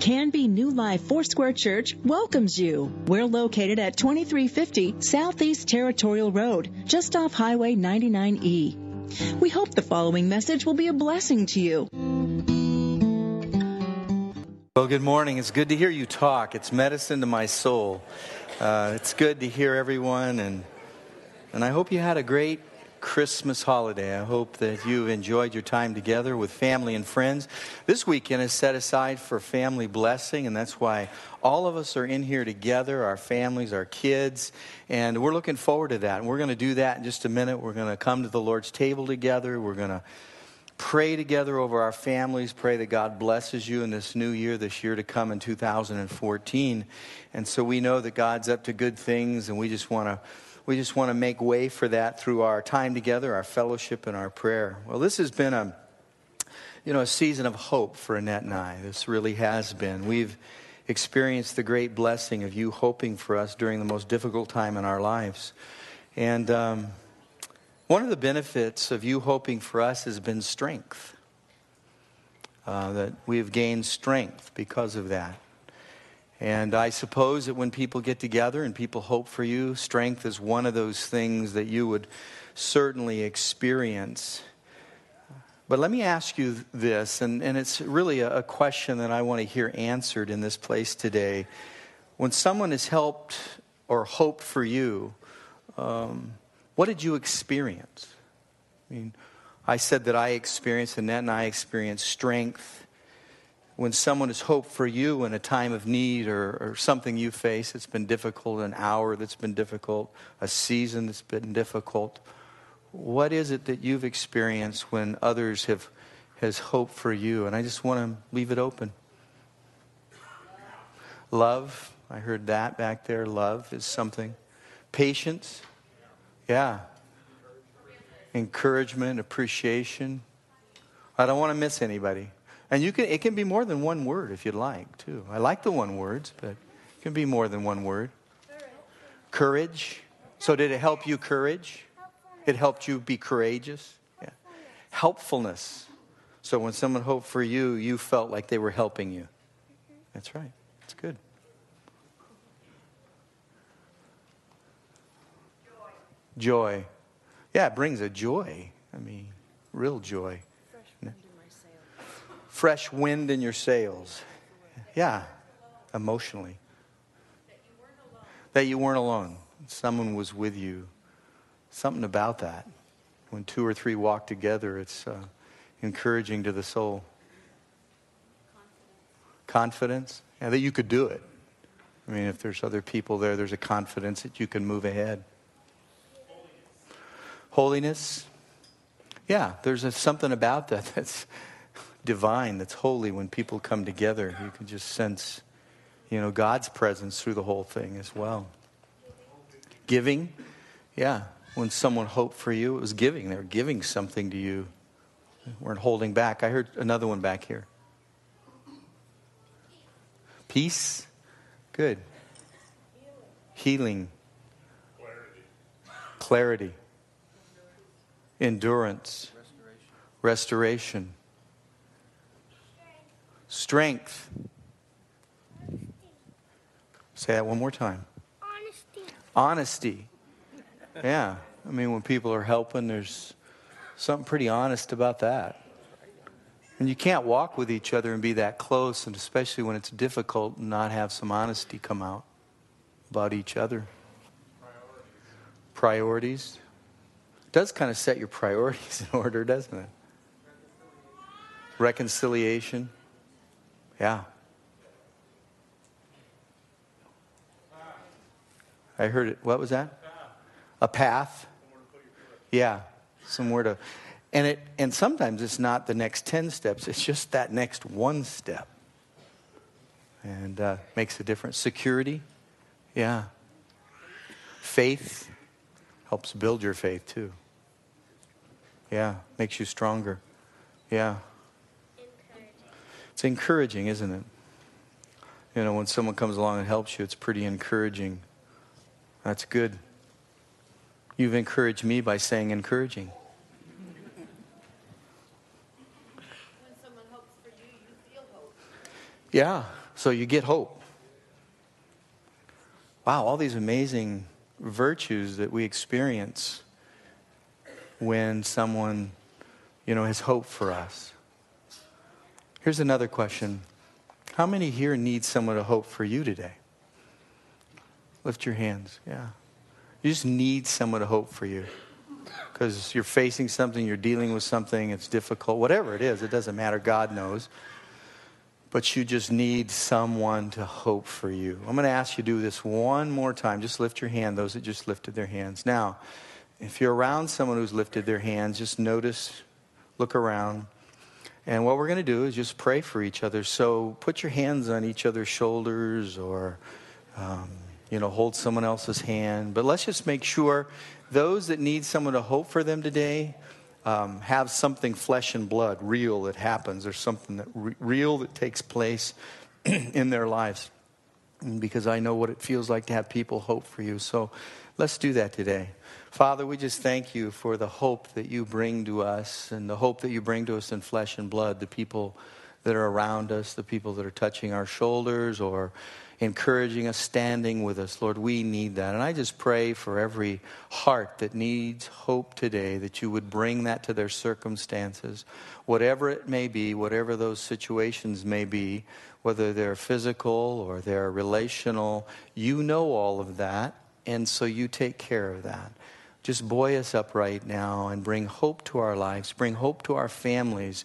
Canby New Life Foursquare Church welcomes you. We're located at 2350 Southeast Territorial Road, just off Highway 99E. We hope the following message will be a blessing to you. Well, good morning. It's good to hear you talk. It's medicine to my soul. Uh, it's good to hear everyone, and and I hope you had a great Christmas holiday. I hope that you've enjoyed your time together with family and friends. This weekend is set aside for family blessing, and that's why all of us are in here together our families, our kids, and we're looking forward to that. And we're going to do that in just a minute. We're going to come to the Lord's table together. We're going to pray together over our families, pray that God blesses you in this new year, this year to come in 2014. And so we know that God's up to good things, and we just want to we just want to make way for that through our time together, our fellowship, and our prayer. Well, this has been a, you know, a season of hope for Annette and I. This really has been. We've experienced the great blessing of you hoping for us during the most difficult time in our lives. And um, one of the benefits of you hoping for us has been strength. Uh, that we have gained strength because of that. And I suppose that when people get together and people hope for you, strength is one of those things that you would certainly experience. But let me ask you this, and, and it's really a, a question that I want to hear answered in this place today. When someone has helped or hoped for you, um, what did you experience? I mean, I said that I experienced, Annette and I experienced strength when someone has hoped for you in a time of need or, or something you face that's been difficult, an hour that's been difficult, a season that's been difficult, what is it that you've experienced when others have has hope for you? And I just want to leave it open. Love, I heard that back there. Love is something. Patience, yeah. Encouragement, appreciation. I don't want to miss anybody. And you can, it can be more than one word if you'd like, too. I like the one words, but it can be more than one word. Courage. So, did it help you courage? It helped you be courageous? Yeah. Helpfulness. So, when someone hoped for you, you felt like they were helping you. That's right. That's good. Joy. Joy. Yeah, it brings a joy. I mean, real joy fresh wind in your sails. Yeah, emotionally. That you weren't alone. Someone was with you. Something about that. When two or three walk together, it's uh, encouraging to the soul. Confidence. Yeah, that you could do it. I mean, if there's other people there, there's a confidence that you can move ahead. Holiness. Yeah, there's a, something about that that's divine, that's holy when people come together. You can just sense, you know, God's presence through the whole thing as well. Giving, yeah. When someone hoped for you, it was giving. They were giving something to you. They weren't holding back. I heard another one back here. Peace, good. Healing, clarity, endurance, restoration. restoration strength. Say that one more time. Honesty. Honesty. Yeah. I mean, when people are helping, there's something pretty honest about that. And you can't walk with each other and be that close, and especially when it's difficult, not have some honesty come out about each other. Priorities. priorities. It does kind of set your priorities in order, doesn't it? Reconciliation. Yeah. I heard it. What was that? A path. Yeah, somewhere to, and it and sometimes it's not the next ten steps. It's just that next one step, and uh, makes a difference. Security, yeah. Faith helps build your faith too. Yeah, makes you stronger. Yeah. It's encouraging, isn't it? You know, when someone comes along and helps you, it's pretty encouraging. That's good. You've encouraged me by saying encouraging. When someone hopes for you, you feel hope. Yeah, So you get hope. Wow, all these amazing virtues that we experience when someone, you know, has hope for us. Here's another question. How many here need someone to hope for you today? Lift your hands. Yeah. You just need someone to hope for you because you're facing something, you're dealing with something, it's difficult, whatever it is, it doesn't matter. God knows. But you just need someone to hope for you. I'm going to ask you to do this one more time. Just lift your hand, those that just lifted their hands. Now, if you're around someone who's lifted their hands, just notice, look around. And what we're going to do is just pray for each other. So put your hands on each other's shoulders or, um, you know, hold someone else's hand. But let's just make sure those that need someone to hope for them today um, have something flesh and blood, real that happens, or something that re- real that takes place in their lives. Because I know what it feels like to have people hope for you. So let's do that today. Father, we just thank you for the hope that you bring to us and the hope that you bring to us in flesh and blood, the people that are around us, the people that are touching our shoulders or encouraging us, standing with us. Lord, we need that. And I just pray for every heart that needs hope today that you would bring that to their circumstances, whatever it may be, whatever those situations may be, whether they're physical or they're relational. You know all of that, and so you take care of that just buoy us up right now and bring hope to our lives, bring hope to our families.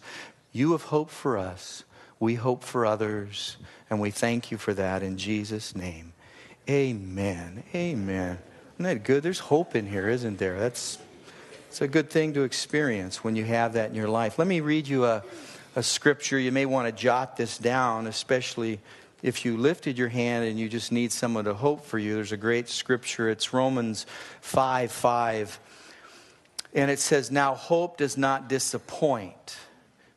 You have hope for us. We hope for others, and we thank you for that in Jesus' name. Amen. Amen. Isn't that good? There's hope in here, isn't there? That's it's a good thing to experience when you have that in your life. Let me read you a, a scripture. You may want to jot this down, especially if you lifted your hand and you just need someone to hope for you, there's a great scripture. It's Romans 5 5. And it says, Now hope does not disappoint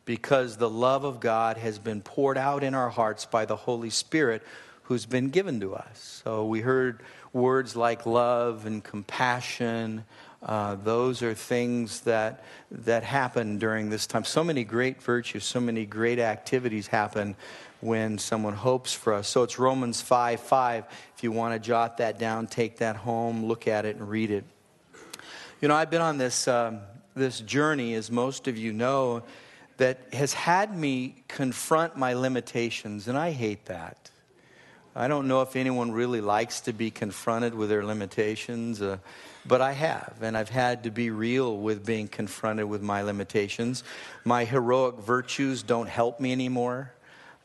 because the love of God has been poured out in our hearts by the Holy Spirit who's been given to us. So we heard words like love and compassion. Uh, those are things that that happen during this time. So many great virtues, so many great activities happen when someone hopes for us. So it's Romans 5 5. If you want to jot that down, take that home, look at it, and read it. You know, I've been on this, um, this journey, as most of you know, that has had me confront my limitations, and I hate that. I don't know if anyone really likes to be confronted with their limitations, uh, but I have, and I've had to be real with being confronted with my limitations. My heroic virtues don't help me anymore.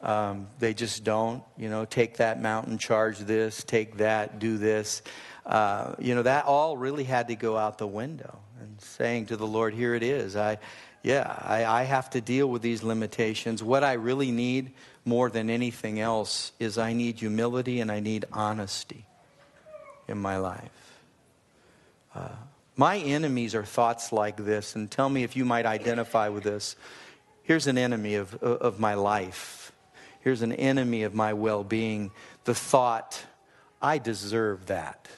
Um, they just don't. You know, take that mountain, charge this, take that, do this. Uh, you know, that all really had to go out the window. And saying to the Lord, here it is. I, yeah, I, I have to deal with these limitations. What I really need more than anything else is I need humility and I need honesty in my life. Uh, my enemies are thoughts like this, and tell me if you might identify with this. Here's an enemy of, of my life Here's an enemy of my well being the thought, I deserve that.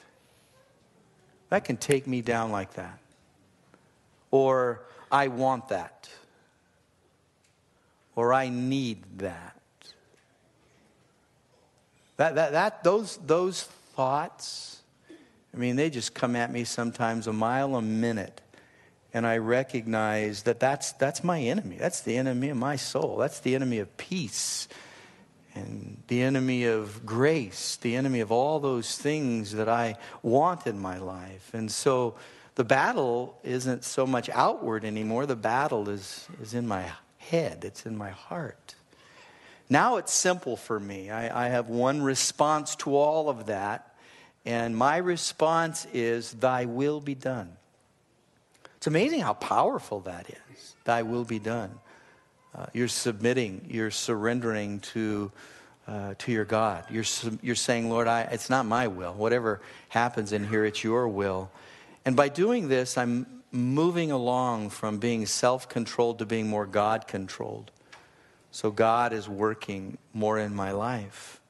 That can take me down like that. Or, I want that. Or, I need that. That, that, that those, those thoughts, I mean, they just come at me sometimes a mile a minute. And I recognize that that's, that's my enemy. That's the enemy of my soul. That's the enemy of peace and the enemy of grace, the enemy of all those things that I want in my life. And so the battle isn't so much outward anymore, the battle is, is in my head, it's in my heart. Now it's simple for me. I, I have one response to all of that, and my response is, Thy will be done. It's amazing how powerful that is. Thy will be done. Uh, you're submitting, you're surrendering to, uh, to your God. You're, you're saying, Lord, I, it's not my will. Whatever happens in here, it's your will. And by doing this, I'm moving along from being self controlled to being more God controlled. So God is working more in my life.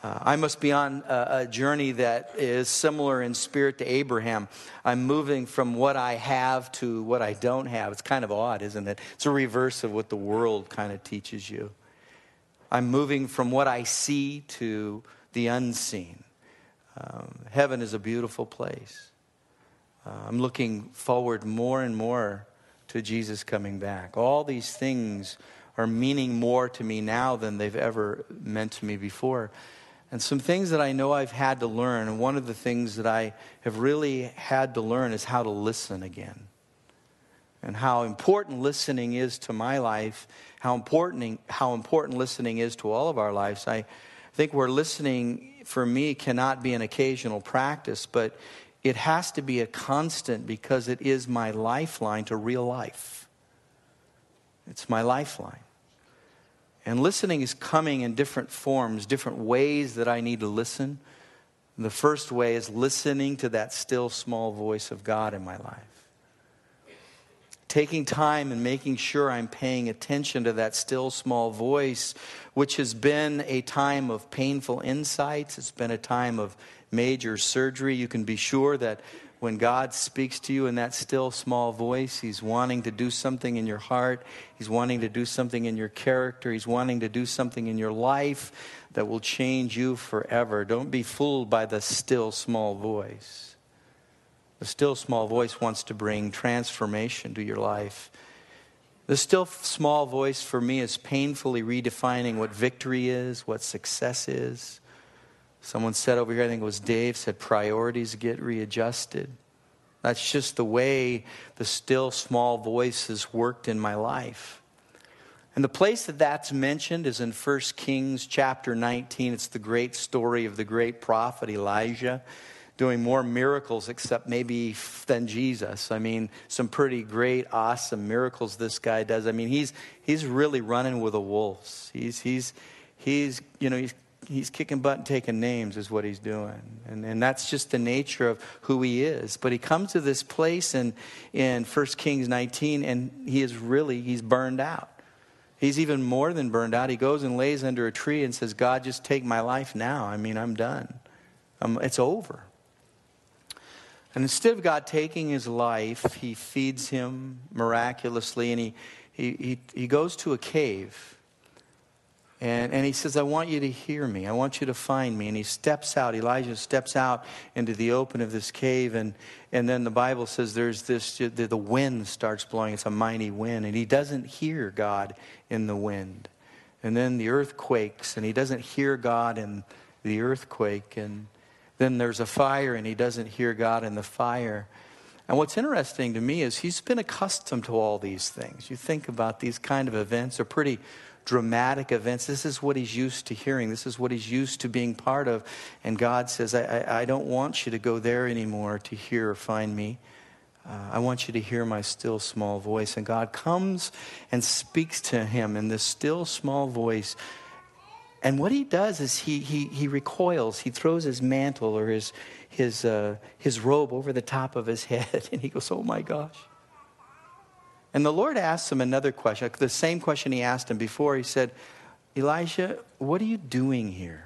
Uh, I must be on a, a, journey that is similar in spirit to Abraham. I'm moving from what I have to what I don't have. It's kind of odd, isn't it? It's a reverse of what the world kind of teaches you. I'm moving from what I see to the unseen. Um, heaven is a beautiful place. Uh, I'm looking forward more and more to Jesus coming back. All these things are meaning more to me now than they've ever meant to me before. And some things that I know I've had to learn, and one of the things that I have really had to learn is how to listen again. And how important listening is to my life, how important, how important listening is to all of our lives. I think where listening for me cannot be an occasional practice, but it has to be a constant because it is my lifeline to real life. It's my lifeline. And listening is coming in different forms, different ways that I need to listen. The first way is listening to that still small voice of God in my life. Taking time and making sure I'm paying attention to that still small voice, which has been a time of painful insights. It's been a time of major surgery. You can be sure that when God speaks to you in that still small voice, He's wanting to do something in your heart. He's wanting to do something in your character. He's wanting to do something in your life that will change you forever. Don't be fooled by the still small voice. The still small voice wants to bring transformation to your life. The still small voice for me is painfully redefining what victory is, what success is Someone said over here, I think it was Dave, said priorities get readjusted. That's just the way the still small voice has worked in my life. And the place that that's mentioned is in 1 Kings chapter 19. It's the great story of the great prophet Elijah doing more miracles, except maybe than Jesus. I mean, some pretty great, awesome miracles this guy does. I mean, he's, he's really running with the wolves. He's, he's, he's, you know, he's he's kicking butt and taking names is what he's doing. And, and that's just the nature of who he is. But he comes to this place in, in 1 kings 19 and he is really he's burned out. He's even more than burned out. He goes and lays under a tree and says god just take my life now. I mean i'm done. I'm, it's over. And instead of god taking his life he feeds him miraculously and he, he, he, he goes to a cave and, and he says, I want you to hear me. I want you to find me. And he steps out. Elijah steps out into the open of this cave. And, and then the Bible says there's this, the, wind starts blowing. It's a mighty wind. And he doesn't hear God in the wind. And then the earth quakes. And he doesn't hear God in the earthquake. And then there's a fire. And he doesn't hear God in the fire. And what's interesting to me is he's been accustomed to all these things. You think about these kind of events are pretty dramatic events. This is what he's used to hearing. This is what he's used to being part of. And God says, I, I, I don't want you to go there anymore to hear or find me. Uh, I want you to hear my still small voice. And God comes and speaks to him in this still small voice. And what he does is he, he, he recoils. He throws his mantle or his, his, uh, his robe over the top of his head. And he goes, Oh my gosh. And the Lord asks him another question, the same question he asked him before. He said, Elijah, what are you doing here?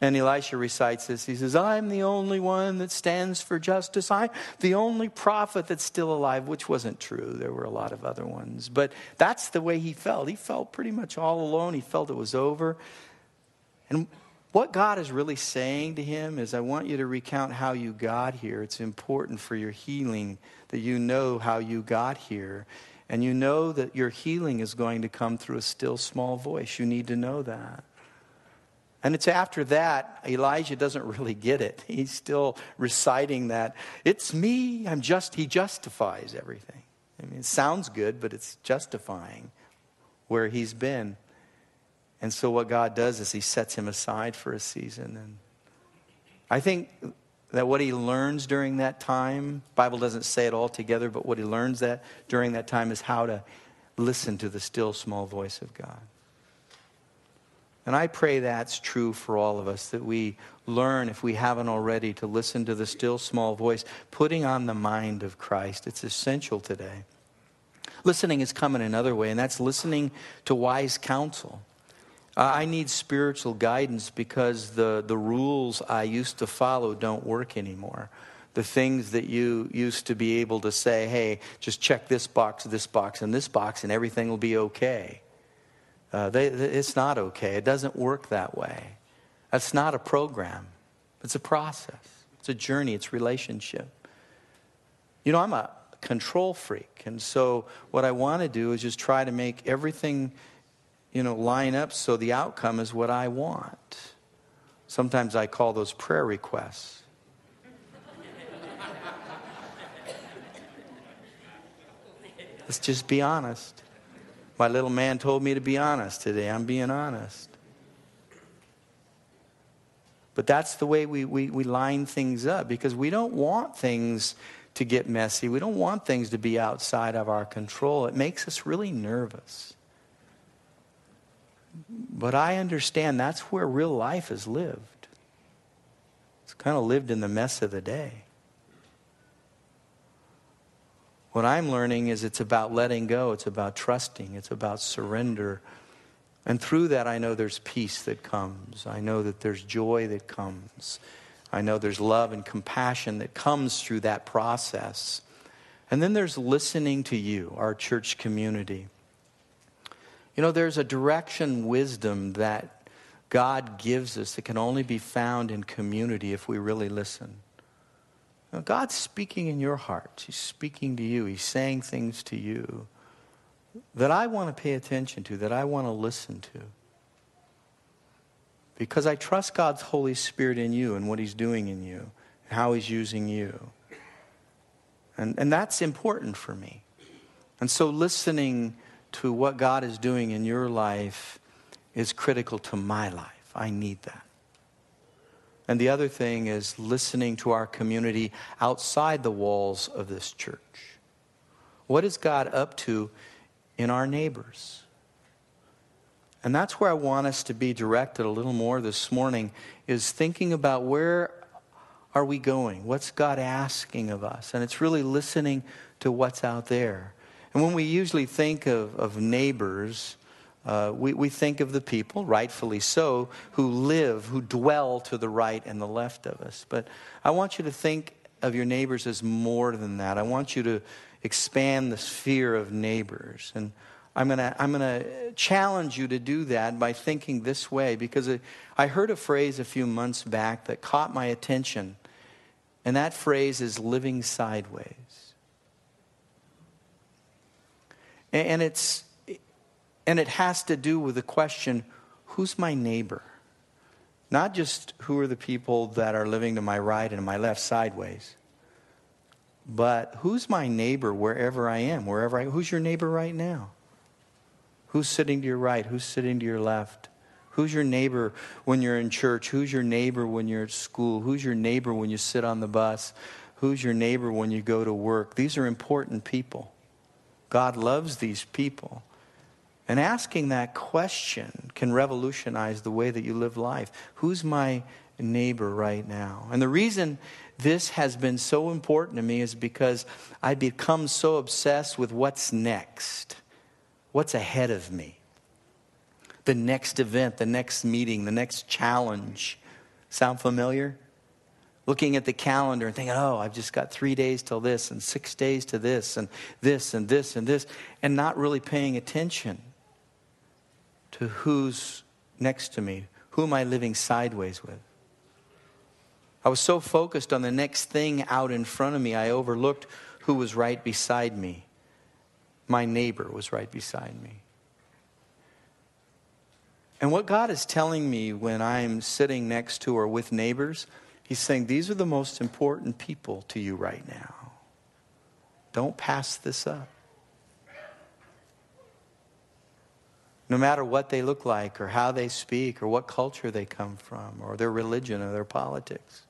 And Elisha recites this. He says, I'm the only one that stands for justice. I'm the only prophet that's still alive, which wasn't true. There were a lot of other ones. But that's the way he felt. He felt pretty much all alone. He felt it was over. And what God is really saying to him is, I want you to recount how you got here. It's important for your healing that you know how you got here. And you know that your healing is going to come through a still small voice. You need to know that. And it's after that, Elijah doesn't really get it. He's still reciting that. It's me. I'm just, he justifies everything. I mean, it sounds good, but it's justifying where he's been. And so what God does is he sets him aside for a season. And I think that what he learns during that time, Bible doesn't say it all together, but what he learns that during that time is how to listen to the still small voice of God. And I pray that's true for all of us, that we learn, if we haven't already, to listen to the still small voice, putting on the mind of Christ. It's essential today. Listening is coming another way, and that's listening to wise counsel. I need spiritual guidance because the, the rules I used to follow don't work anymore. The things that you used to be able to say, hey, just check this box, this box, and this box, and everything will be okay. uh, they, it's not okay. It doesn't work that way. That's not a program, it's a process, it's a journey, it's relationship. You know, I'm a control freak. And so what I want to do is just try to make everything, you know, line up so the outcome is what I want. Sometimes I call those prayer requests. Let's just be honest. My little man told me to be honest today. I'm being honest. But that's the way we, we, we line things up because we don't want things to get messy. We don't want things to be outside of our control. It makes us really nervous. But I understand that's where real life is lived. It's kind of lived in the mess of the day. What I'm learning is it's about letting go, it's about trusting, it's about surrender. And through that, I know there's peace that comes. I know that there's joy that comes. I know there's love and compassion that comes through that process. And then there's listening to you, our church community. You know, there's a direction, wisdom that God gives us that can only be found in community if we really listen. Now, God's speaking in your heart. He's speaking to you. He's saying things to you that I want to pay attention to, that I want to listen to. Because I trust God's Holy Spirit in you and what He's doing in you, and how He's using you. And, and that's important for me. And so listening to what God is doing in your life is critical to my life. I need that. And the other thing is listening to our community outside the walls of this church. What is God up to in our neighbors? And that's where I want us to be directed a little more this morning is thinking about where are we going? What's God asking of us? And it's really listening to what's out there. And when we usually think of, of neighbors, uh, we, we think of the people, rightfully so, who live, who dwell to the right and the left of us. But I want you to think of your neighbors as more than that. I want you to expand the sphere of neighbors. And I'm going to I'm gonna challenge you to do that by thinking this way because I heard a phrase a few months back that caught my attention. And that phrase is living sideways. And it's and it has to do with the question who's my neighbor? Not just who are the people that are living to my right and my left sideways, but who's my neighbor wherever I am, wherever I Who's your neighbor right now? Who's sitting to your right? Who's sitting to your left? Who's your neighbor when you're in church? Who's your neighbor when you're at school? Who's your neighbor when you sit on the bus? Who's your neighbor when you go to work? These are important people. God loves these people. And asking that question can revolutionize the way that you live life. Who's my neighbor right now? And the reason this has been so important to me is because I become so obsessed with what's next, what's ahead of me. The next event, the next meeting, the next challenge. Sound familiar? Looking at the calendar and thinking, oh, I've just got three days till this, and six days to this, and this, and this, and this, and not really paying attention to who's next to me. Who am I living sideways with? I was so focused on the next thing out in front of me, I overlooked who was right beside me. My neighbor was right beside me. And what God is telling me when I'm sitting next to or with neighbors, He's saying, These are the most important people to you right now. Don't pass this up. no matter what they look like or how they speak or what culture they come from or their religion or their politics.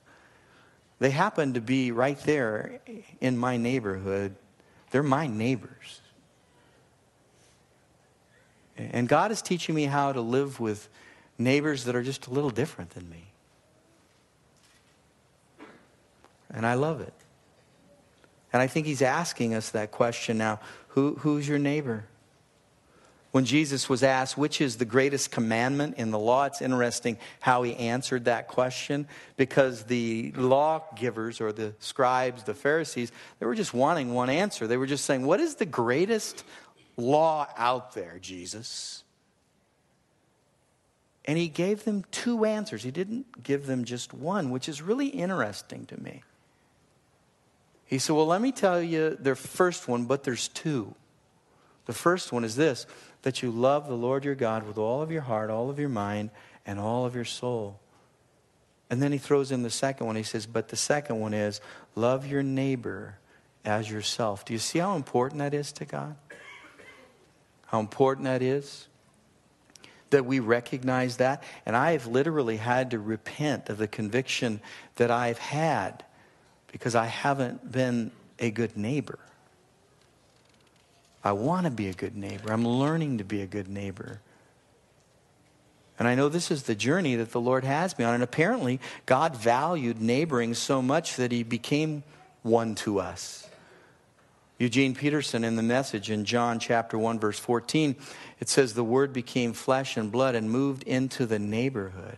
They happen to be right there in my neighborhood. They're my neighbors. And God is teaching me how to live with neighbors that are just a little different than me. And I love it. And I think He's asking us that question now who, who's your neighbor? when Jesus was asked, which is the greatest commandment in the law, it's interesting how he answered that question because the lawgivers or the scribes, the Pharisees, they were just wanting one answer. They were just saying, What is the greatest law out there, Jesus? And he gave them two answers. He didn't give them just one, which is really interesting to me. He said, Well, let me tell you the first one, but there's two. The first one is this that you love the Lord your God with all of your heart, all of your mind, and all of your soul. And then he throws in the second one. He says, But the second one is love your neighbor as yourself. Do you see how important that is to God? How important that is? That we recognize that. And I have literally had to repent of the conviction that I've had because I haven't been a good neighbor. I want to be a good neighbor. I'm learning to be a good neighbor. And I know this is the journey that the Lord has me on. And apparently, God valued neighboring so much that he became one to us. Eugene Peterson in the message in John chapter 1 verse 14 it says the word became flesh and blood and moved into the neighborhood.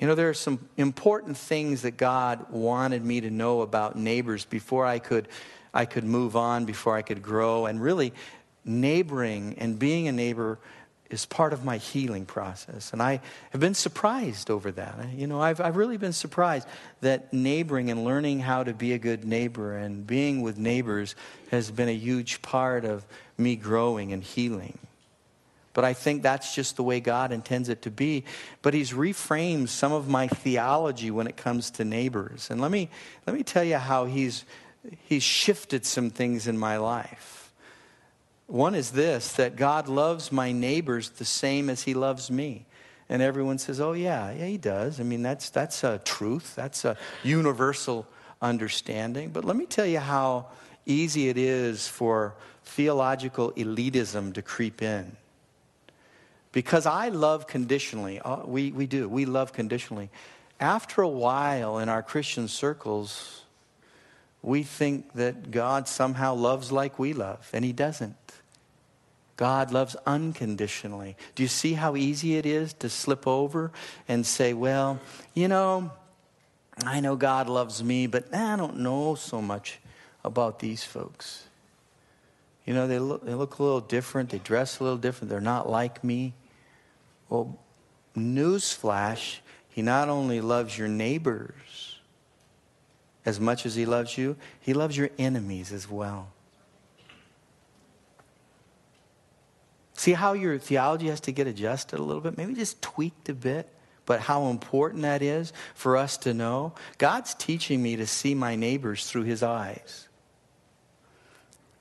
You know, there are some important things that God wanted me to know about neighbors before I could, I could move on, before I could grow. And really, neighboring and being a neighbor is part of my healing process. And I have been surprised over that. You know, I've, I've really been surprised that neighboring and learning how to be a good neighbor and being with neighbors has been a huge part of me growing and healing. But I think that's just the way God intends it to be. But He's reframed some of my theology when it comes to neighbors. And let me, let me tell you how He's, he's shifted some things in my life. One is this that God loves my neighbors the same as He loves me. And everyone says, oh, yeah, yeah, He does. I mean, that's, that's a truth, that's a universal understanding. But let me tell you how easy it is for theological elitism to creep in. Because I love conditionally. Uh, we, we do. We love conditionally. After a while in our Christian circles, we think that God somehow loves like we love, and He doesn't. God loves unconditionally. Do you see how easy it is to slip over and say, well, you know, I know God loves me, but I don't know so much about these folks. You know, they look, they look a little different, they dress a little different, they're not like me. Well, newsflash, he not only loves your neighbors as much as he loves you, he loves your enemies as well. See how your theology has to get adjusted a little bit? Maybe just tweaked a bit, but how important that is for us to know. God's teaching me to see my neighbors through his eyes.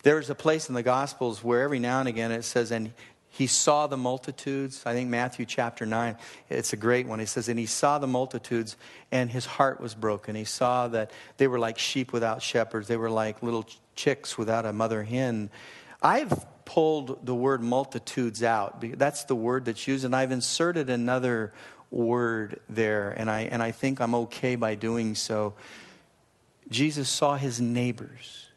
There's a place in the Gospels where every now and again it says, and he saw the multitudes. I think Matthew chapter 9, it's a great one. He says, And he saw the multitudes, and his heart was broken. He saw that they were like sheep without shepherds, they were like little chicks without a mother hen. I've pulled the word multitudes out. That's the word that's used, and I've inserted another word there, and I, and I think I'm okay by doing so. Jesus saw his neighbors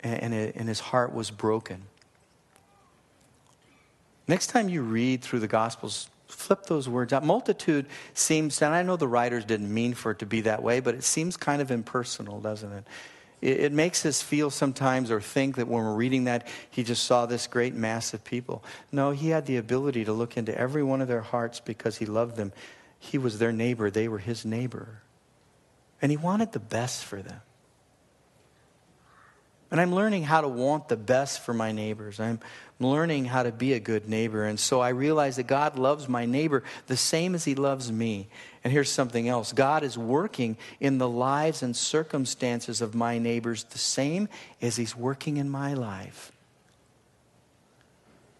and, and his heart was broken. Next time you read through the Gospels, flip those words out. Multitude seems, and I know the writers didn't mean for it to be that way, but it seems kind of impersonal, doesn't it? It, it makes us feel sometimes or think that when we're reading that, he just saw this great mass of people. No, he had the ability to look into every one of their hearts because he loved them. He was their neighbor, they were his neighbor. And he wanted the best for them. And I'm learning how to want the best for my neighbors. I'm learning how to be a good neighbor. And so I realize that God loves my neighbor the same as he loves me. And here's something else God is working in the lives and circumstances of my neighbors the same as he's working in my life.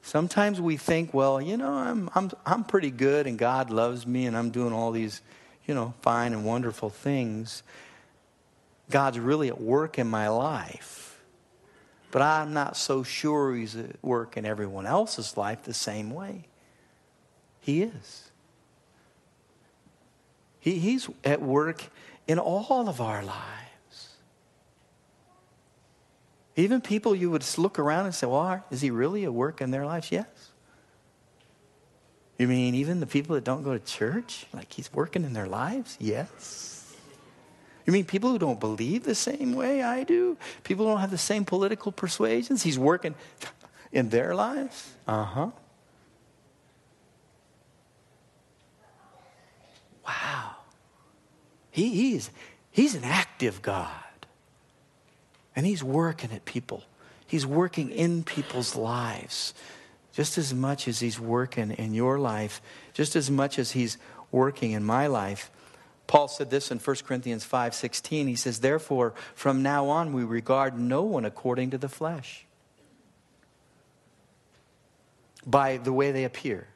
Sometimes we think, well, you know, I'm, I'm, I'm pretty good and God loves me and I'm doing all these, you know, fine and wonderful things. God's really at work in my life. But I'm not so sure he's at work in everyone else's life the same way. He is. He, he's at work in all of our lives. Even people you would look around and say, well, is he really at work in their lives? Yes. You mean even the people that don't go to church? Like he's working in their lives? Yes. You mean people who don't believe the same way I do? People who don't have the same political persuasions? He's working in their lives? Uh huh. Wow. He, he's, he's an active God. And he's working at people. He's working in people's lives just as much as he's working in your life, just as much as he's working in my life. Paul said this in 1 Corinthians 5:16. He says, "Therefore, from now on we regard no one according to the flesh, by the way they appear,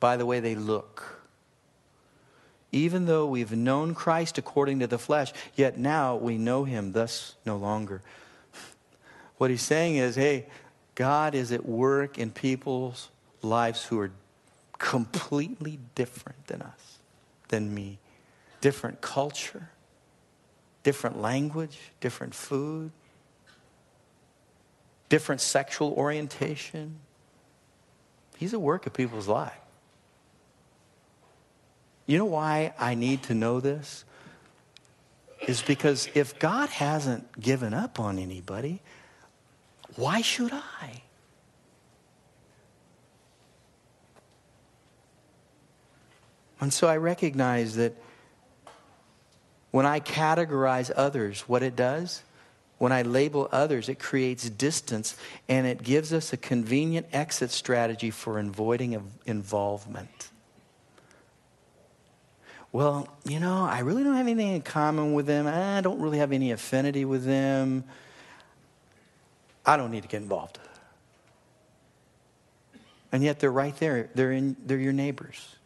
by the way they look." Even though we've known Christ according to the flesh, yet now we know him thus no longer. What he's saying is, hey, God is at work in people's lives who are completely different than us, than me. Different culture, different language, different food, different sexual orientation. He's at work of people's lives. You know why I need to know this? Is because if God hasn't given up on anybody, why should I? And so I recognize that when I categorize others, what it does, when I label others, it creates distance and it gives us a convenient exit strategy for avoiding involvement. Well, you know, I really don't have anything in common with them. I don't really have any affinity with them. I don't need to get involved. And yet they're right there. They're, in, they're your neighbors.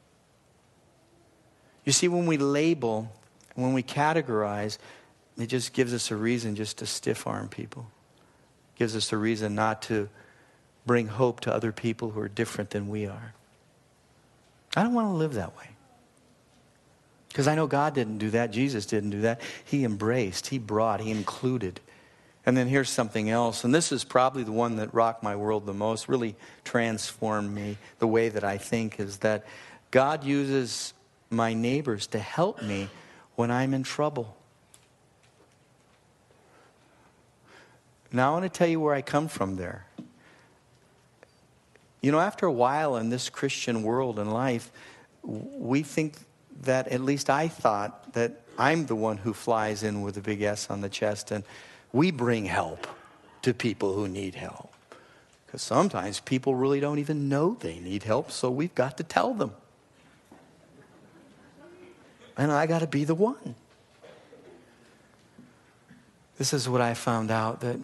You see, when we label, when we categorize, it just gives us a reason just to stiff arm people. It gives us a reason not to bring hope to other people who are different than we are. I don't want to live that way. Because I know God didn't do that. Jesus didn't do that. He embraced, He brought, He included. And then here's something else, and this is probably the one that rocked my world the most, really transformed me, the way that I think, is that God uses my neighbors to help me when I'm in trouble. Now, I want to tell you where I come from there. You know, after a while in this Christian world and life, we think that, at least I thought, that I'm the one who flies in with a big S on the chest and we bring help to people who need help. Because sometimes people really don't even know they need help, so we've got to tell them. And I got to be the one. This is what I found out that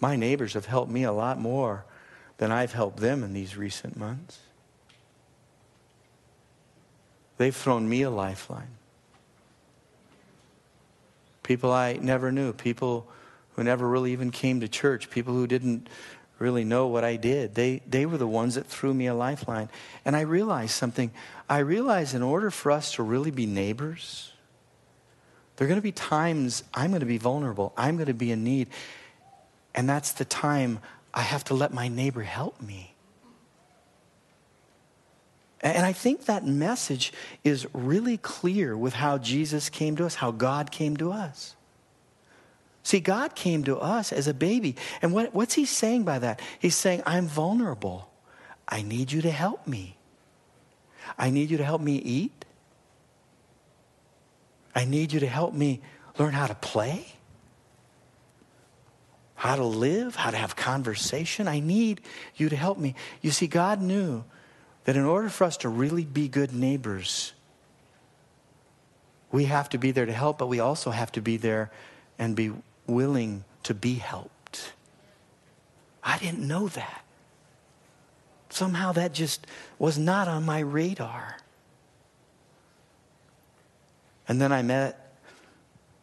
my neighbors have helped me a lot more than I've helped them in these recent months. They've thrown me a lifeline people I never knew, people who never really even came to church, people who didn't really know what I did. They, they were the ones that threw me a lifeline. And I realized something. I realized in order for us to really be neighbors, there are going to be times I'm going to be vulnerable, I'm going to be in need. And that's the time I have to let my neighbor help me. And I think that message is really clear with how Jesus came to us, how God came to us. See, God came to us as a baby. And what, what's he saying by that? He's saying, I'm vulnerable. I need you to help me. I need you to help me eat. I need you to help me learn how to play, how to live, how to have conversation. I need you to help me. You see, God knew that in order for us to really be good neighbors, we have to be there to help, but we also have to be there and be willing to be helped. I didn't know that. Somehow that just was not on my radar. And then I met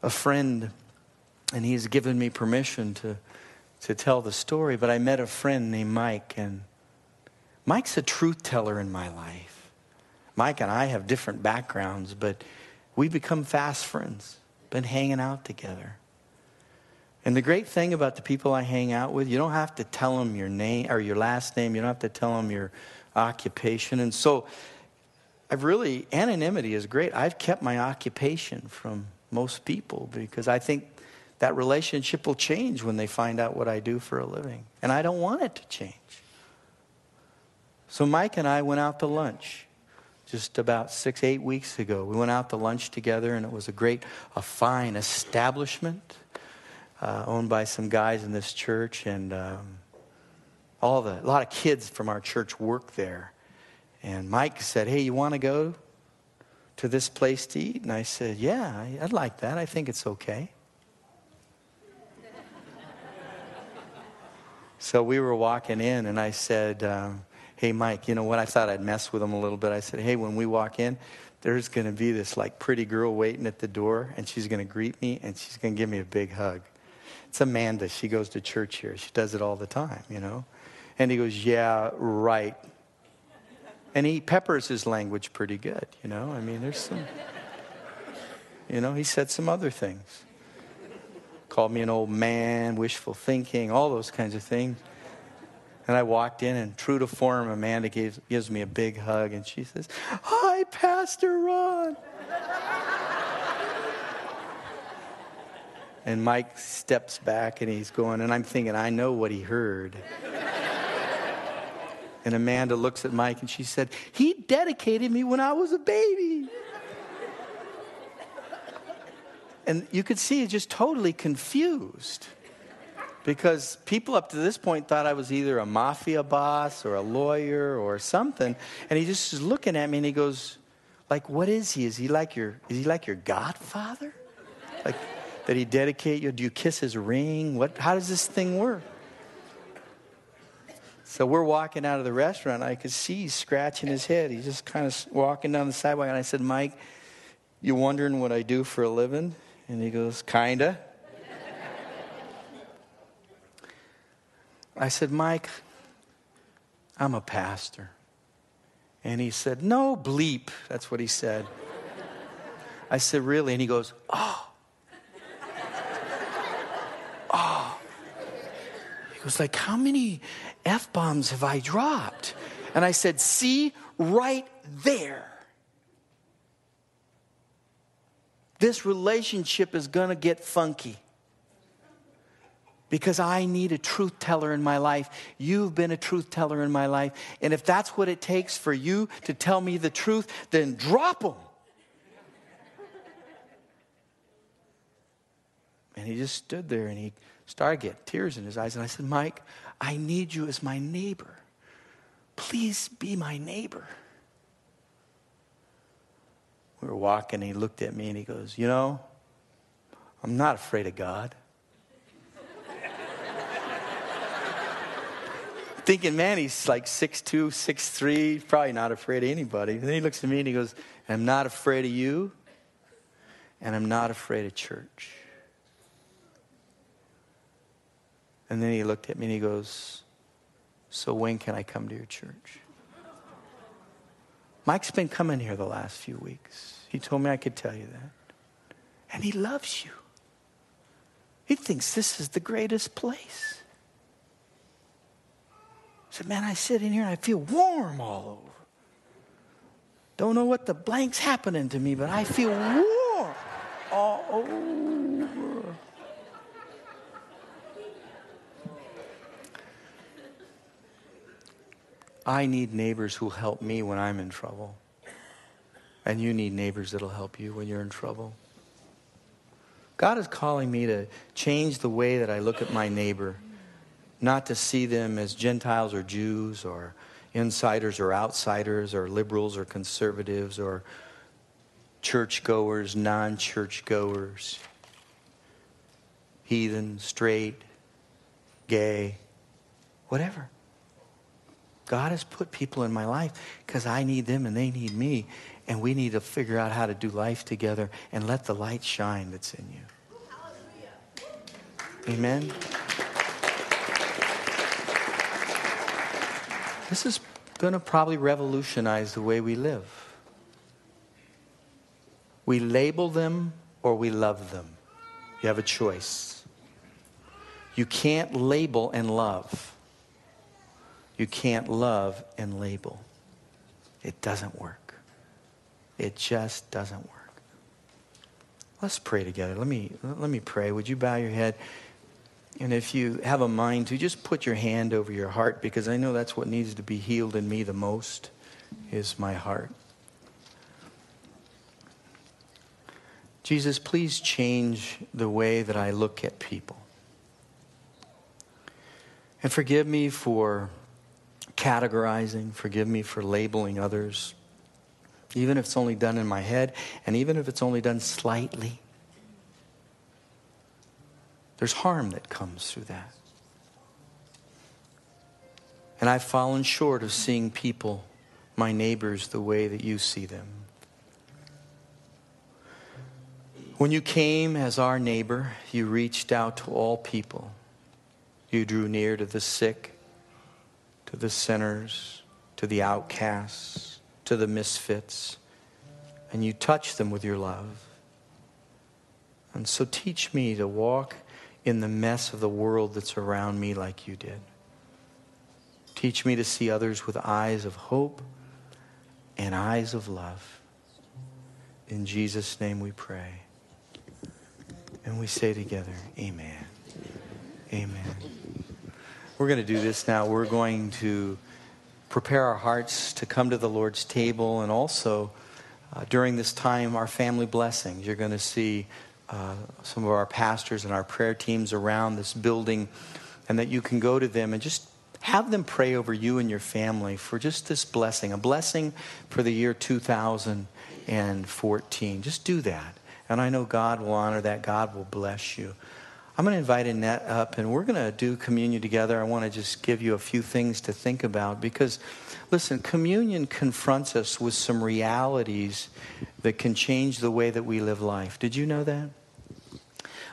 a friend, and he's given me permission to, to tell the story, but I met a friend named Mike, and Mike's a truth teller in my life. Mike and I have different backgrounds, but we've become fast friends, been hanging out together. And the great thing about the people I hang out with, you don't have to tell them your name or your last name. You don't have to tell them your occupation. And so I've really, anonymity is great. I've kept my occupation from most people because I think that relationship will change when they find out what I do for a living. And I don't want it to change. So Mike and I went out to lunch just about six, eight weeks ago. We went out to lunch together, and it was a great, a fine establishment uh, owned by some guys in this church, and um, all the a lot of kids from our church work there. And Mike said, "Hey, you want to go to this place to eat?" And I said, "Yeah, I'd like that. I think it's okay." so we were walking in, and I said. Um, hey, Mike, you know what? I thought I'd mess with him a little bit. I said, hey, when we walk in, there's going to be this like pretty girl waiting at the door, and she's going to greet me, and she's going to give me a big hug. It's Amanda. She goes to church here. She does it all the time, you know? And he goes, yeah, right. And he peppers his language pretty good, you know? I mean, there's some, you know, he said some other things. Called me an old man, wishful thinking, all those kinds of things. And I walked in, and true to form, Amanda gives, gives me a big hug, and she says, Hi, Pastor Ron. And Mike steps back, and he's going, and I'm thinking, I know what he heard. and Amanda looks at Mike, and she said, He dedicated me when I was a baby. and you could see he's just totally confused because people up to this point thought I was either a mafia boss or a lawyer or something. And he just is looking at me and he goes, like, what is he? Is he like your, is he like your godfather? Like, that he dedicate you? Do you kiss his ring? What, how does this thing work? So we're walking out of the restaurant. I could see he's scratching his head. He's just kind of walking down the sidewalk. And I said, Mike, you wondering what I do for a living? And he goes, kinda. I said, Mike, I'm a pastor. And he said, No bleep. That's what he said. I said, Really? And he goes, Oh. Oh. He goes, like, how many F bombs have I dropped? And I said, See, right there. This relationship is going to get funky because I need a truth teller in my life. You've been a truth teller in my life. And if that's what it takes for you to tell me the truth, then drop them. And he just stood there and he started getting tears in his eyes. And I said, Mike, I need you as my neighbor. Please be my neighbor. We were walking, and he looked at me and he goes, You know, I'm not afraid of God. thinking, man, he's like 6'2, 6'3, probably not afraid of anybody. And then he looks at me and he goes, I'm not afraid of you, and I'm not afraid of church. And then he looked at me and he goes, So when can I come to your church? Mike's been coming here the last few weeks. He told me I could tell you that. And he loves you. He thinks this is the greatest place I said, Man, I sit in here and I feel warm all over. Don't know what the blank's happening to me, but I feel warm all over. I need neighbors who'll help me when I'm in trouble. And you need neighbors that'll help you when you're in trouble. God is calling me to change the way that I look at my neighbor not to see them as Gentiles or Jews or insiders or outsiders or liberals or conservatives or churchgoers, non churchgoers, heathen, straight, gay, whatever. God has put people in my life because I need them and they need me. And we need to figure out how to do life together and let the light shine that's in you. Amen. This is going to probably revolutionize the way we live. We label them or we love them. You have a choice. You can't label and love. You can't love and label. It doesn't work. it just doesn't work. Let's pray together. Let me, let me pray. Would you bow your head? And if you have a mind to, just put your hand over your heart because I know that's what needs to be healed in me the most is my heart. Jesus, please change the way that I look at people. And forgive me for categorizing, forgive me for labeling others, even if it's only done in my head, and even if it's only done slightly. There's harm that comes through that. And I've fallen short of seeing people, my neighbors, the way that you see them. When you came as our neighbor, you reached out to all people. You drew near to the sick, to the sinners, to the outcasts, to the misfits, and you touch them with your love. And so teach me to walk in the mess of the world that's around me like you did. Teach me to see others with eyes of hope and eyes of love. In Jesus' name we pray. And we say together, Amen. Amen. We're going to do this now. We're going to prepare our hearts to come to the Lord's table and also uh, during this time, our family blessings. You're going to see uh, some of our pastors and our prayer teams around this building, and that you can go to them and just have them pray over you and your family for just this blessing, a blessing for the year 2014. Just do that. And I know God will honor that. God will bless you. I'm going to invite Annette up, and we're going to do communion together. I want to just give you a few things to think about because, listen, communion confronts us with some realities that can change the way that we live life. Did you know that?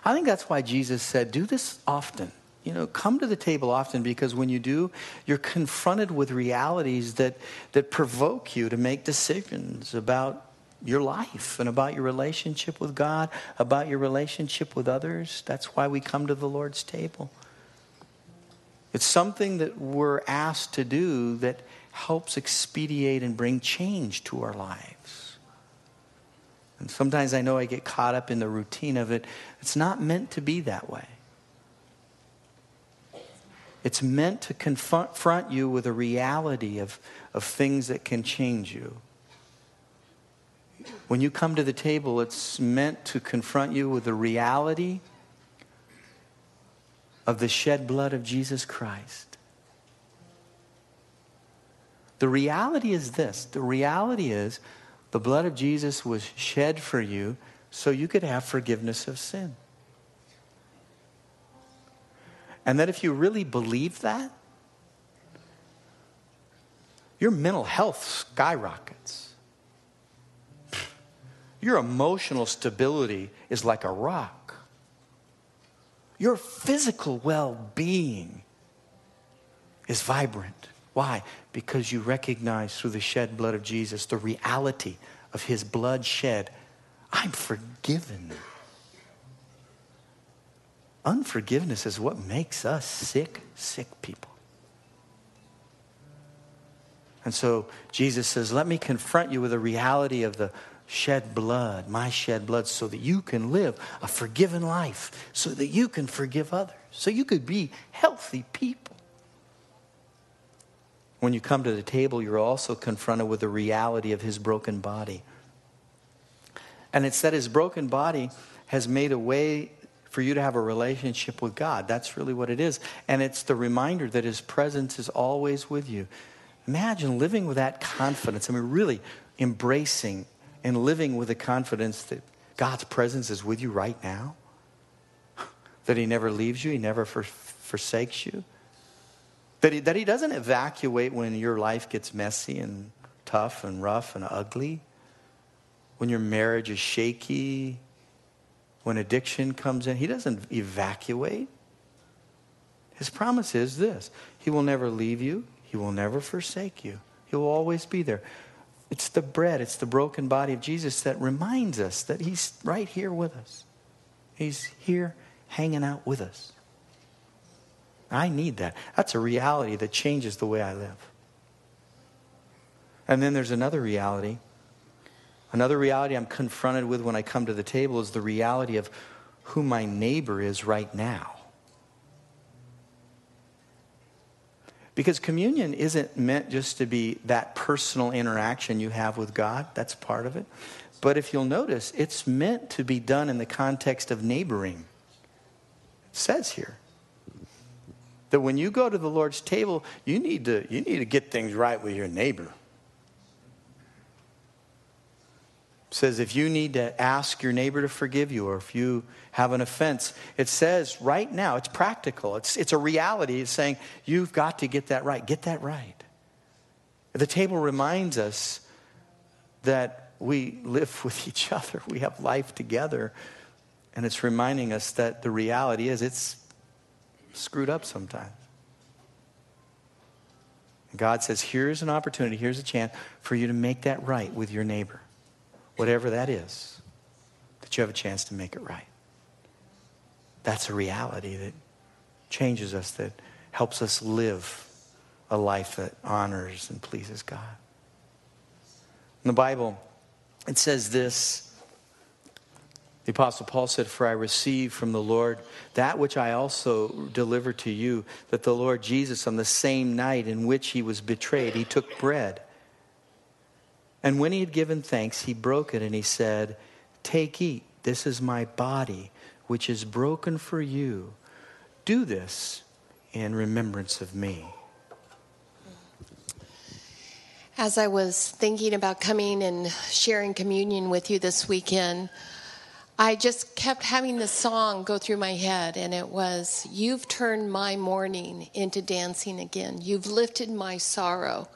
I think that's why Jesus said, do this often. You know, come to the table often because when you do, you're confronted with realities that, that provoke you to make decisions about your life and about your relationship with God, about your relationship with others. That's why we come to the Lord's table. It's something that we're asked to do that helps expedite and bring change to our lives. And sometimes I know I get caught up in the routine of it. It's not meant to be that way. It's meant to confront you with a reality of, of things that can change you. When you come to the table, it's meant to confront you with the reality of the shed blood of Jesus Christ. The reality is this the reality is the blood of Jesus was shed for you so you could have forgiveness of sin. And that if you really believe that, your mental health skyrockets. Your emotional stability is like a rock. Your physical well being is vibrant. Why? Because you recognize through the shed blood of Jesus the reality of his blood shed. I'm forgiven. Unforgiveness is what makes us sick, sick people. And so Jesus says, Let me confront you with the reality of the shed blood, my shed blood, so that you can live a forgiven life, so that you can forgive others, so you could be healthy people. When you come to the table, you're also confronted with the reality of his broken body. And it's that his broken body has made a way for you to have a relationship with God. That's really what it is. And it's the reminder that his presence is always with you. Imagine living with that confidence. I mean, really embracing and living with the confidence that God's presence is with you right now, that He never leaves you, He never for, forsakes you, that he, that he doesn't evacuate when your life gets messy and tough and rough and ugly, when your marriage is shaky, when addiction comes in. He doesn't evacuate. His promise is this. He will never leave you, He will never forsake you, He will always be there. It's the bread, it's the broken body of Jesus that reminds us that He's right here with us. He's here hanging out with us. I need that. That's a reality that changes the way I live. And then there's another reality Another reality I'm confronted with when I come to the table is the reality of who my neighbor is right now. Because communion isn't meant just to be that personal interaction you have with God, that's part of it. But if you'll notice, it's meant to be done in the context of neighboring. It says here that when you go to the Lord's table, you need to, you need to get things right with your neighbor. Says if you need to ask your neighbor to forgive you or if you have an offense, it says right now, it's practical. It's, it's a reality. It's saying you've got to get that right. Get that right. The table reminds us that we live with each other, we have life together. And it's reminding us that the reality is it's screwed up sometimes. God says, here's an opportunity, here's a chance for you to make that right with your neighbor whatever that is, that you have a chance to make it right. That's a reality that changes us, that helps us live a life that honors and pleases God. In the Bible, it says this. The Apostle Paul said, For I received from the Lord that which I also delivered to you, that the Lord Jesus, on the same night in which he was betrayed, he took bread. And when he had given thanks, he broke it and he said, Take, eat. This is my body, which is broken for you. Do this in remembrance of me. As I was thinking about coming and sharing communion with you this weekend, I just kept having this song go through my head, and it was, You've turned my mourning into dancing again. You've lifted my sorrow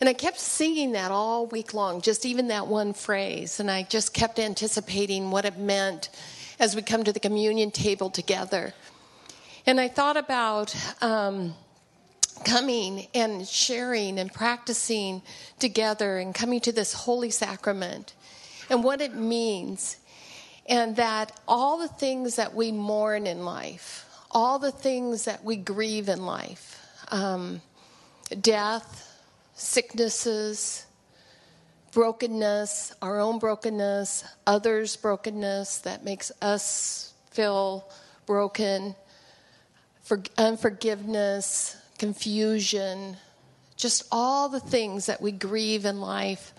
and I kept singing that all week long, just even that one phrase. And I just kept anticipating what it meant as we come to the communion table together. And I thought about um, coming and sharing and practicing together and coming to this holy sacrament and what it means. And that all the things that we mourn in life, all the things that we grieve in life, um, death, sicknesses, brokenness, our own brokenness, others' brokenness that makes us feel broken, for unforgiveness, confusion, just all the things that we grieve in life.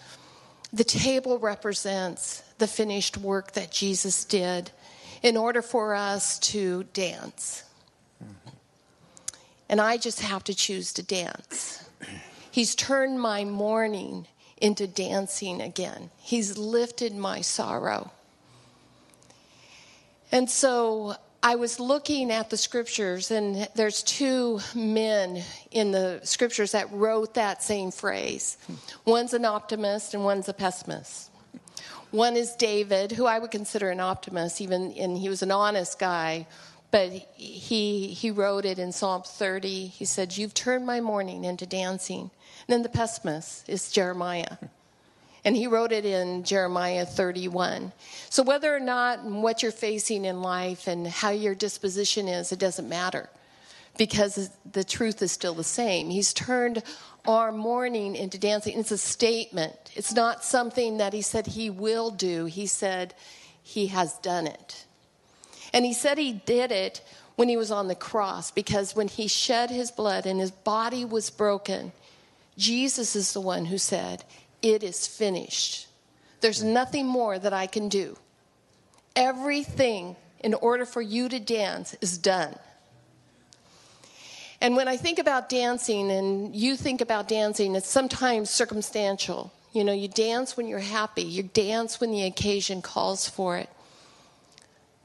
The table represents the finished work that Jesus did in order for us to dance. And I just have to choose to dance. He's turned my mourning into dancing again. He's lifted my sorrow. And so I was looking at the scriptures, and there's two men in the scriptures that wrote that same phrase. One's an optimist, and one's a pessimist. One is David, who I would consider an optimist, even and he was an honest guy, but he he wrote it in Psalm 30. He said, "You've turned my mourning into dancing." Then the pessimist is Jeremiah. And he wrote it in Jeremiah 31. So, whether or not what you're facing in life and how your disposition is, it doesn't matter because the truth is still the same. He's turned our mourning into dancing. It's a statement, it's not something that he said he will do. He said he has done it. And he said he did it when he was on the cross because when he shed his blood and his body was broken, Jesus is the one who said, It is finished. There's mm. nothing more that I can do. Everything in order for you to dance is done. And when I think about dancing and you think about dancing, it's sometimes circumstantial. You know, you dance when you're happy, you dance when the occasion calls for it.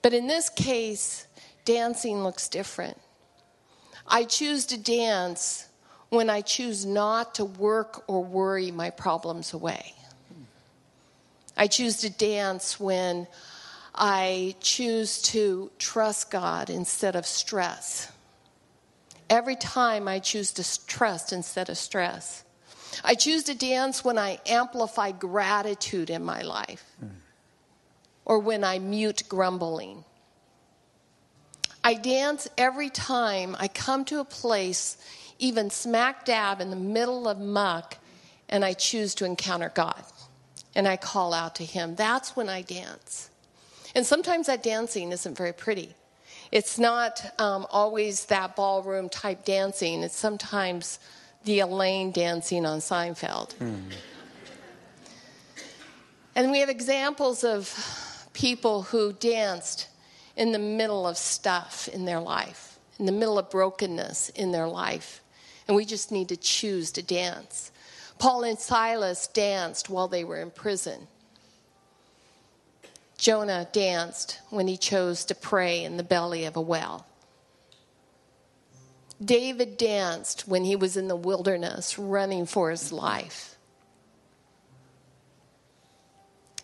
But in this case, dancing looks different. I choose to dance when I choose not to work or worry my problems away. I choose to dance when I choose to trust God instead of stress. Every time I choose to trust instead of stress. I choose to dance when I amplify gratitude in my life or when I mute grumbling. I dance every time I come to a place even smack dab in the middle of muck, and I choose to encounter God. and I call out to Him. That's when I dance. And sometimes that dancing isn't very pretty. It's not um, always that ballroom type dancing, it's sometimes the Elaine dancing on Seinfeld. Hmm. And we have examples of people who danced in the middle of stuff in their life, in the middle of brokenness in their life. And we just need to choose to dance. Paul and Silas danced while they were in prison. Jonah danced when he chose to pray in the belly of a well. David danced when he was in the wilderness running for his life.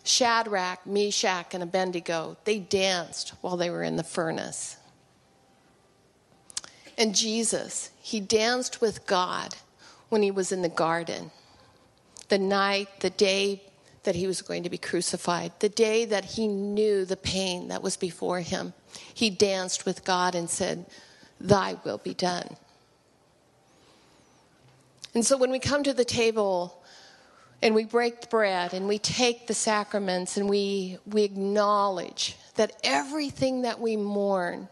Shadrach, Meshach, and Abednego, they danced while they were in the furnace. And Jesus, he danced with God when he was in the garden. The night, the day that he was going to be crucified, the day that he knew the pain that was before him, he danced with God and said, Thy will be done. And so when we come to the table and we break the bread and we take the sacraments and we, we acknowledge that everything that we mourn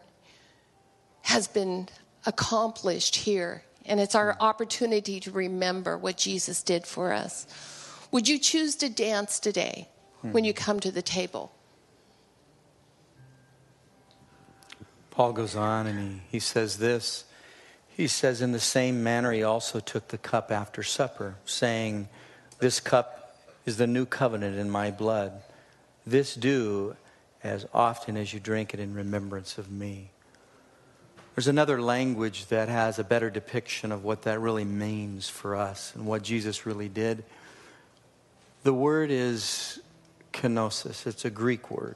has been accomplished here. And it's our opportunity to remember what Jesus did for us. Would you choose to dance today hmm. when you come to the table? Paul goes on and he, he says this. He says, In the same manner, he also took the cup after supper, saying, This cup is the new covenant in my blood. This do as often as you drink it in remembrance of me. There's another language that has a better depiction of what that really means for us and what Jesus really did. The word is kenosis, it's a Greek word.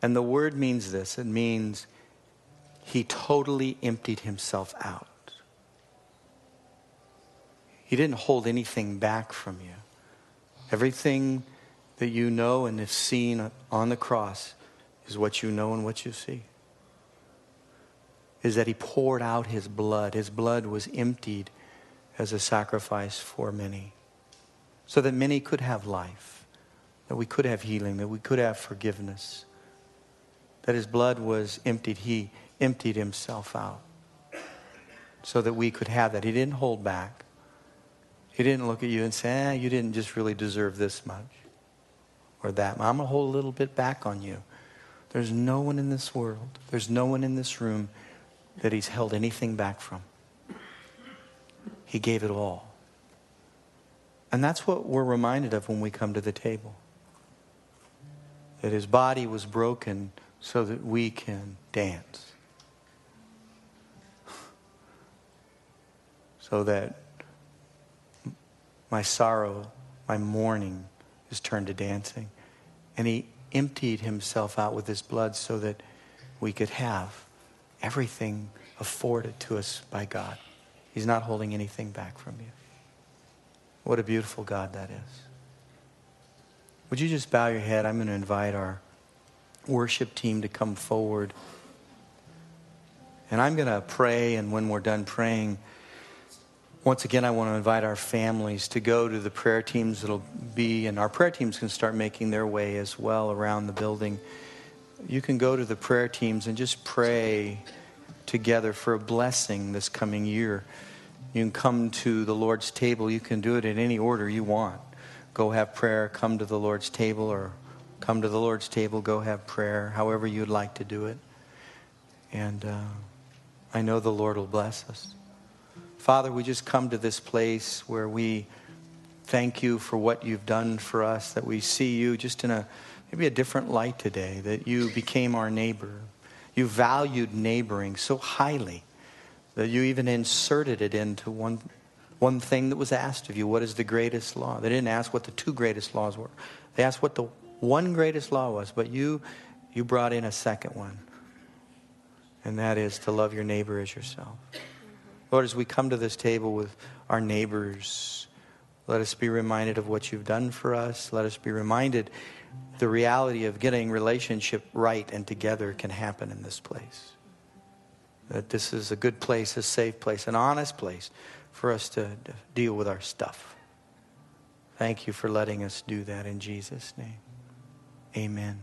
And the word means this it means he totally emptied himself out. He didn't hold anything back from you. Everything that you know and have seen on the cross is what you know and what you see. Is that he poured out his blood. His blood was emptied as a sacrifice for many so that many could have life, that we could have healing, that we could have forgiveness, that his blood was emptied. He emptied himself out so that we could have that. He didn't hold back. He didn't look at you and say, eh, you didn't just really deserve this much or that. I'm going to hold a little bit back on you. There's no one in this world, there's no one in this room that he's held anything back from. He gave it all. And that's what we're reminded of when we come to the table. That his body was broken so that we can dance. So that my sorrow, my mourning is turned to dancing. And he emptied himself out with his blood so that we could have everything afforded to us by God. He's not holding anything back from you. What a beautiful God that is. Would you just bow your head? I'm going to invite our worship team to come forward. And I'm going to pray, and when we're done praying, once again, I want to invite our families to go to the prayer teams that'll be, and our prayer teams can start making their way as well around the building. You can go to the prayer teams and just pray together for a blessing this coming year. You can come to the Lord's table. You can do it in any order you want. Go have prayer, come to the Lord's table, or come to the Lord's table, go have prayer, however you'd like to do it. And uh, I know the Lord will bless us. Father, we just come to this place where we thank you for what you've done for us, that we see you just in a maybe a different light today, that you became our neighbor. You valued neighboring so highly that you even inserted it into one, one thing that was asked of you. What is the greatest law? They didn't ask what the two greatest laws were. They asked what the one greatest law was, but you, you brought in a second one. And that is to love your neighbor as yourself. Lord, as we come to this table with our neighbors, let us be reminded of what you've done for us. Let us be reminded the reality of getting relationship right and together can happen in this place that this is a good place, a safe place, an honest place for us to, deal with our stuff. Thank you for letting us do that in Jesus' name. Amen.